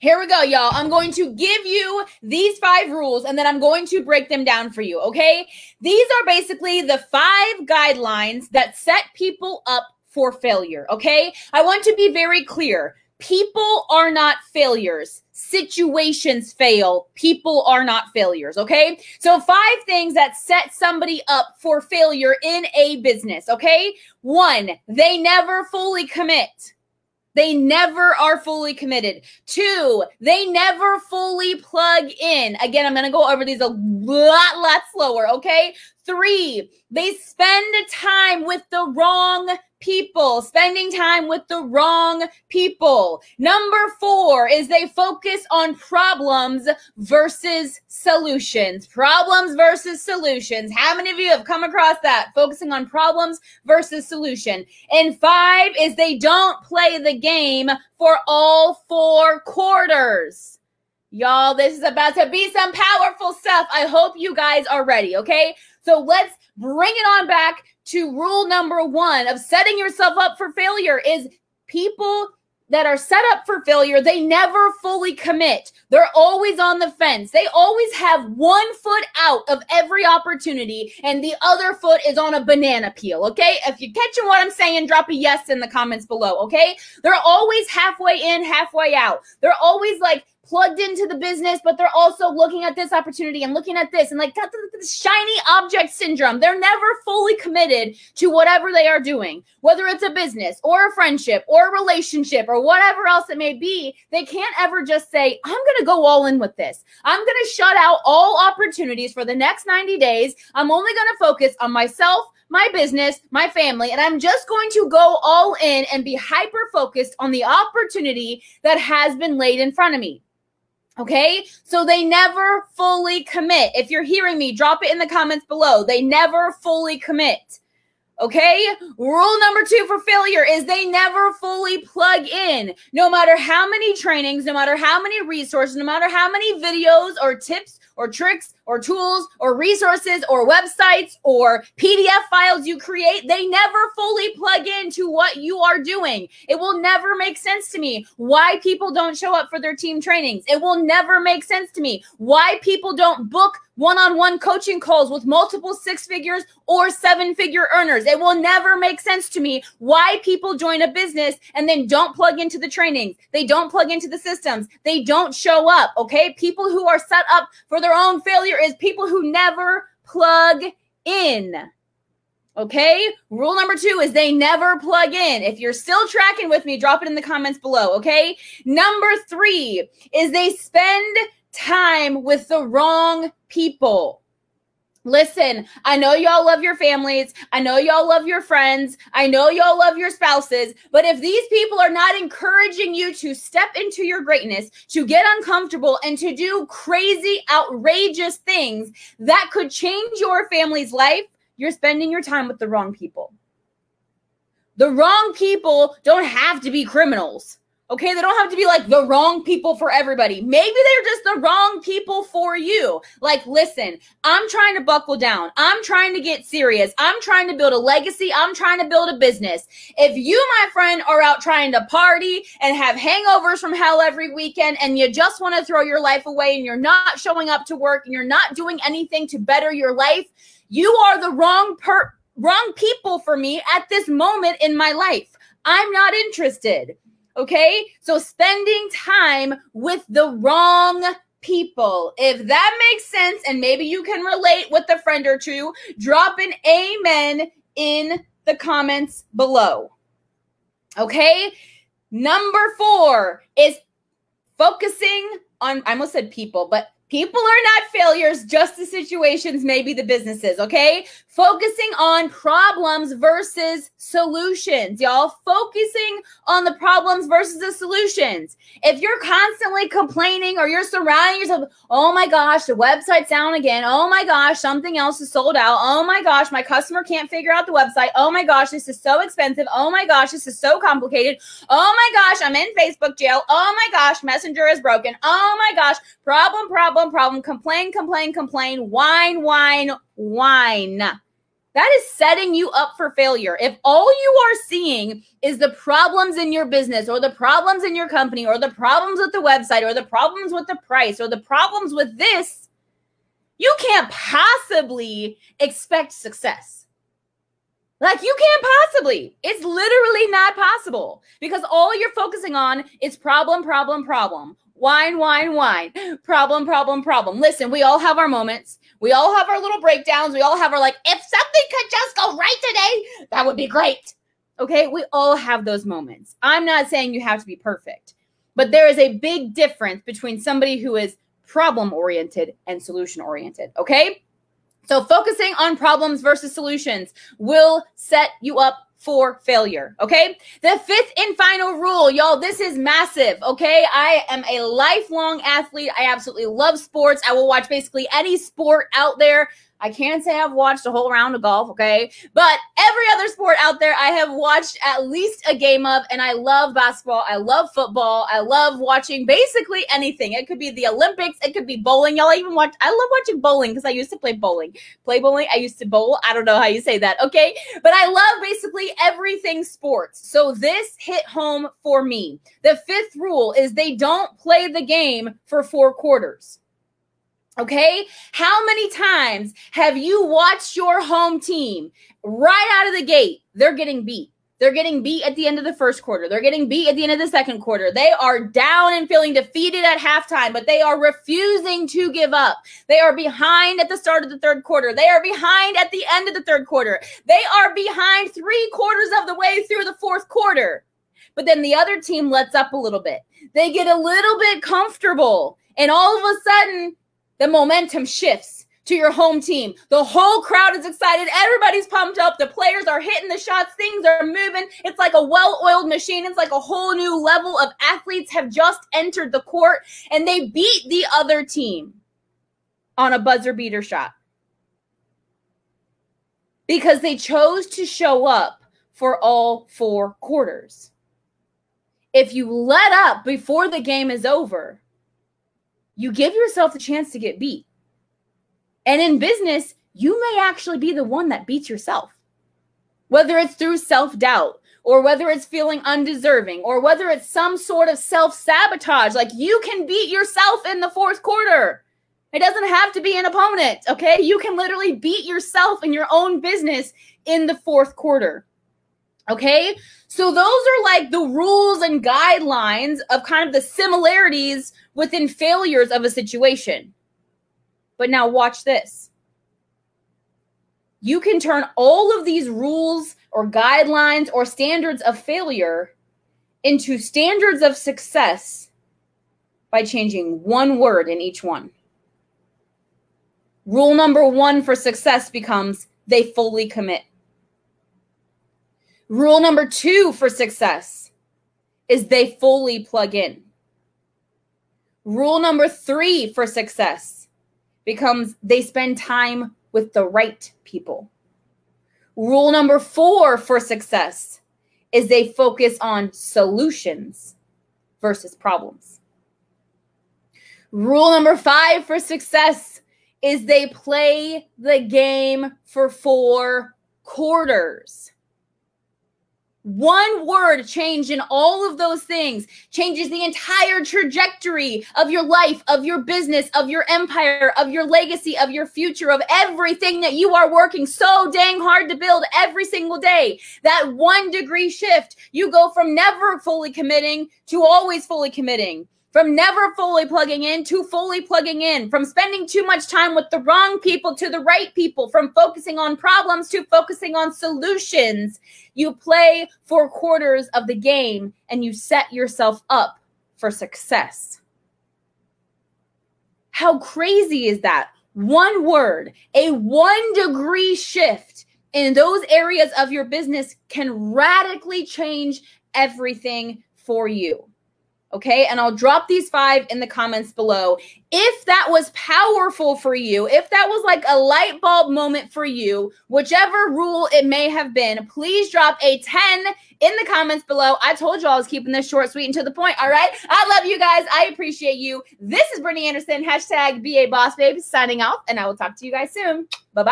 Here we go, y'all. I'm going to give you these five rules and then I'm going to break them down for you, okay? These are basically the five guidelines that set people up for failure, okay? I want to be very clear. People are not failures. Situations fail. People are not failures. Okay. So, five things that set somebody up for failure in a business. Okay. One, they never fully commit. They never are fully committed. Two, they never fully plug in. Again, I'm going to go over these a lot, lot slower. Okay. Three, they spend time with the wrong people, spending time with the wrong people. Number four is they focus on problems versus solutions. Problems versus solutions. How many of you have come across that? Focusing on problems versus solution. And five is they don't play the game for all four quarters. Y'all, this is about to be some powerful stuff. I hope you guys are ready, okay? So let's bring it on back to rule number one of setting yourself up for failure is people that are set up for failure, they never fully commit. They're always on the fence. They always have one foot out of every opportunity and the other foot is on a banana peel. Okay. If you're catching what I'm saying, drop a yes in the comments below. Okay. They're always halfway in, halfway out. They're always like plugged into the business, but they're also looking at this opportunity and looking at this and like got the, the shiny object syndrome. They're never fully committed to whatever they are doing, whether it's a business or a friendship or a relationship or whatever else it may be. They can't ever just say, I'm going to go all in with this. I'm going to shut out all opportunities for the next 90 days. I'm only going to focus on myself, my business, my family, and I'm just going to go all in and be hyper focused on the opportunity that has been laid in front of me. Okay. So they never fully commit. If you're hearing me, drop it in the comments below. They never fully commit. Okay. Rule number two for failure is they never fully plug in. No matter how many trainings, no matter how many resources, no matter how many videos or tips or tricks or tools or resources or websites or PDF files you create, they never fully plug into what you are doing. It will never make sense to me why people don't show up for their team trainings. It will never make sense to me why people don't book one on one coaching calls with multiple six figures or seven figure earners. It will never make sense to me why people join a business and then don't plug into the trainings. They don't plug into the systems. They don't show up. Okay. People who are set up for their own failure is people who never plug in. Okay. Rule number two is they never plug in. If you're still tracking with me, drop it in the comments below. Okay. Number three is they spend time with the wrong people. Listen, I know y'all love your families. I know y'all love your friends. I know y'all love your spouses. But if these people are not encouraging you to step into your greatness, to get uncomfortable, and to do crazy, outrageous things that could change your family's life, you're spending your time with the wrong people. The wrong people don't have to be criminals. Okay, they don't have to be like the wrong people for everybody. Maybe they're just the wrong people for you. Like, listen, I'm trying to buckle down. I'm trying to get serious. I'm trying to build a legacy. I'm trying to build a business. If you, my friend, are out trying to party and have hangovers from hell every weekend and you just want to throw your life away and you're not showing up to work and you're not doing anything to better your life, you are the wrong per wrong people for me at this moment in my life. I'm not interested. Okay. So spending time with the wrong people. If that makes sense, and maybe you can relate with a friend or two, drop an amen in the comments below. Okay. Number four is focusing on, I almost said people, but People are not failures, just the situations, maybe the businesses, okay? Focusing on problems versus solutions, y'all. Focusing on the problems versus the solutions. If you're constantly complaining or you're surrounding yourself, oh my gosh, the website's down again. Oh my gosh, something else is sold out. Oh my gosh, my customer can't figure out the website. Oh my gosh, this is so expensive. Oh my gosh, this is so complicated. Oh my gosh, I'm in Facebook jail. Oh my gosh, Messenger is broken. Oh my gosh, problem, problem problem, complain, complain, complain, whine, whine, whine. That is setting you up for failure. If all you are seeing is the problems in your business or the problems in your company or the problems with the website or the problems with the price or the problems with this, you can't possibly expect success. Like you can't possibly. It's literally not possible because all you're focusing on is problem, problem, problem. Whine, whine, whine. Problem, problem, problem. Listen, we all have our moments. We all have our little breakdowns. We all have our like, if something could just go right today, that would be great. Okay, we all have those moments. I'm not saying you have to be perfect, but there is a big difference between somebody who is problem oriented and solution oriented. Okay, so focusing on problems versus solutions will set you up for failure. Okay. The fifth and final rule, y'all, this is massive. Okay. I am a lifelong athlete. I absolutely love sports. I will watch basically any sport out there. I can't say I've watched a whole round of golf, okay? But every other sport out there, I have watched at least a game of, and I love basketball. I love football. I love watching basically anything. It could be the Olympics. It could be bowling. Y'all even watch, I love watching bowling because I used to play bowling. Play bowling. I used to bowl. I don't know how you say that, okay? But I love basically everything sports. So this hit home for me. The fifth rule is they don't play the game for four quarters. Okay. How many times have you watched your home team right out of the gate? They're getting beat. They're getting beat at the end of the first quarter. They're getting beat at the end of the second quarter. They are down and feeling defeated at halftime, but they are refusing to give up. They are behind at the start of the third quarter. They are behind at the end of the third quarter. They are behind three quarters of the way through the fourth quarter. But then the other team lets up a little bit. They get a little bit comfortable. And all of a sudden, the momentum shifts to your home team. The whole crowd is excited. Everybody's pumped up. The players are hitting the shots. Things are moving. It's like a well oiled machine. It's like a whole new level of athletes have just entered the court and they beat the other team on a buzzer beater shot because they chose to show up for all four quarters. If you let up before the game is over, you give yourself the chance to get beat. And in business, you may actually be the one that beats yourself. Whether it's through self doubt, or whether it's feeling undeserving, or whether it's some sort of self sabotage, like you can beat yourself in the fourth quarter. It doesn't have to be an opponent, okay? You can literally beat yourself in your own business in the fourth quarter. Okay? So those are like the rules and guidelines of kind of the similarities within failures of a situation. But now watch this. You can turn all of these rules or guidelines or standards of failure into standards of success by changing one word in each one. Rule number one for success becomes they fully commit. Rule number two for success is they fully plug in. Rule number three for success becomes they spend time with the right people. Rule number four for success is they focus on solutions versus problems. Rule number five for success is they play the game for four quarters one word change in all of those things changes the entire trajectory of your life, of your business, of your empire, of your legacy, of your future, of everything that you are working so dang hard to build every single day. That one degree shift, you go from never fully committing to always fully committing from never fully plugging in to fully plugging in, from spending too much time with the wrong people to the right people, from focusing on problems to focusing on solutions. You play four quarters of the game and you set yourself up for success. How crazy is that? One word, a one degree shift in those areas of your business can radically change everything for you. Okay. And I'll drop these five in the comments below. If that was powerful for you, if that was like a light bulb moment for you, whichever rule it may have been, please drop a 10 in the comments below. I told you I was keeping this short, sweet, and to the point. All right. I love you guys. I appreciate you. This is Brittany Anderson, hashtag BA Boss Babe, signing off, and I will talk to you guys soon. Bye bye.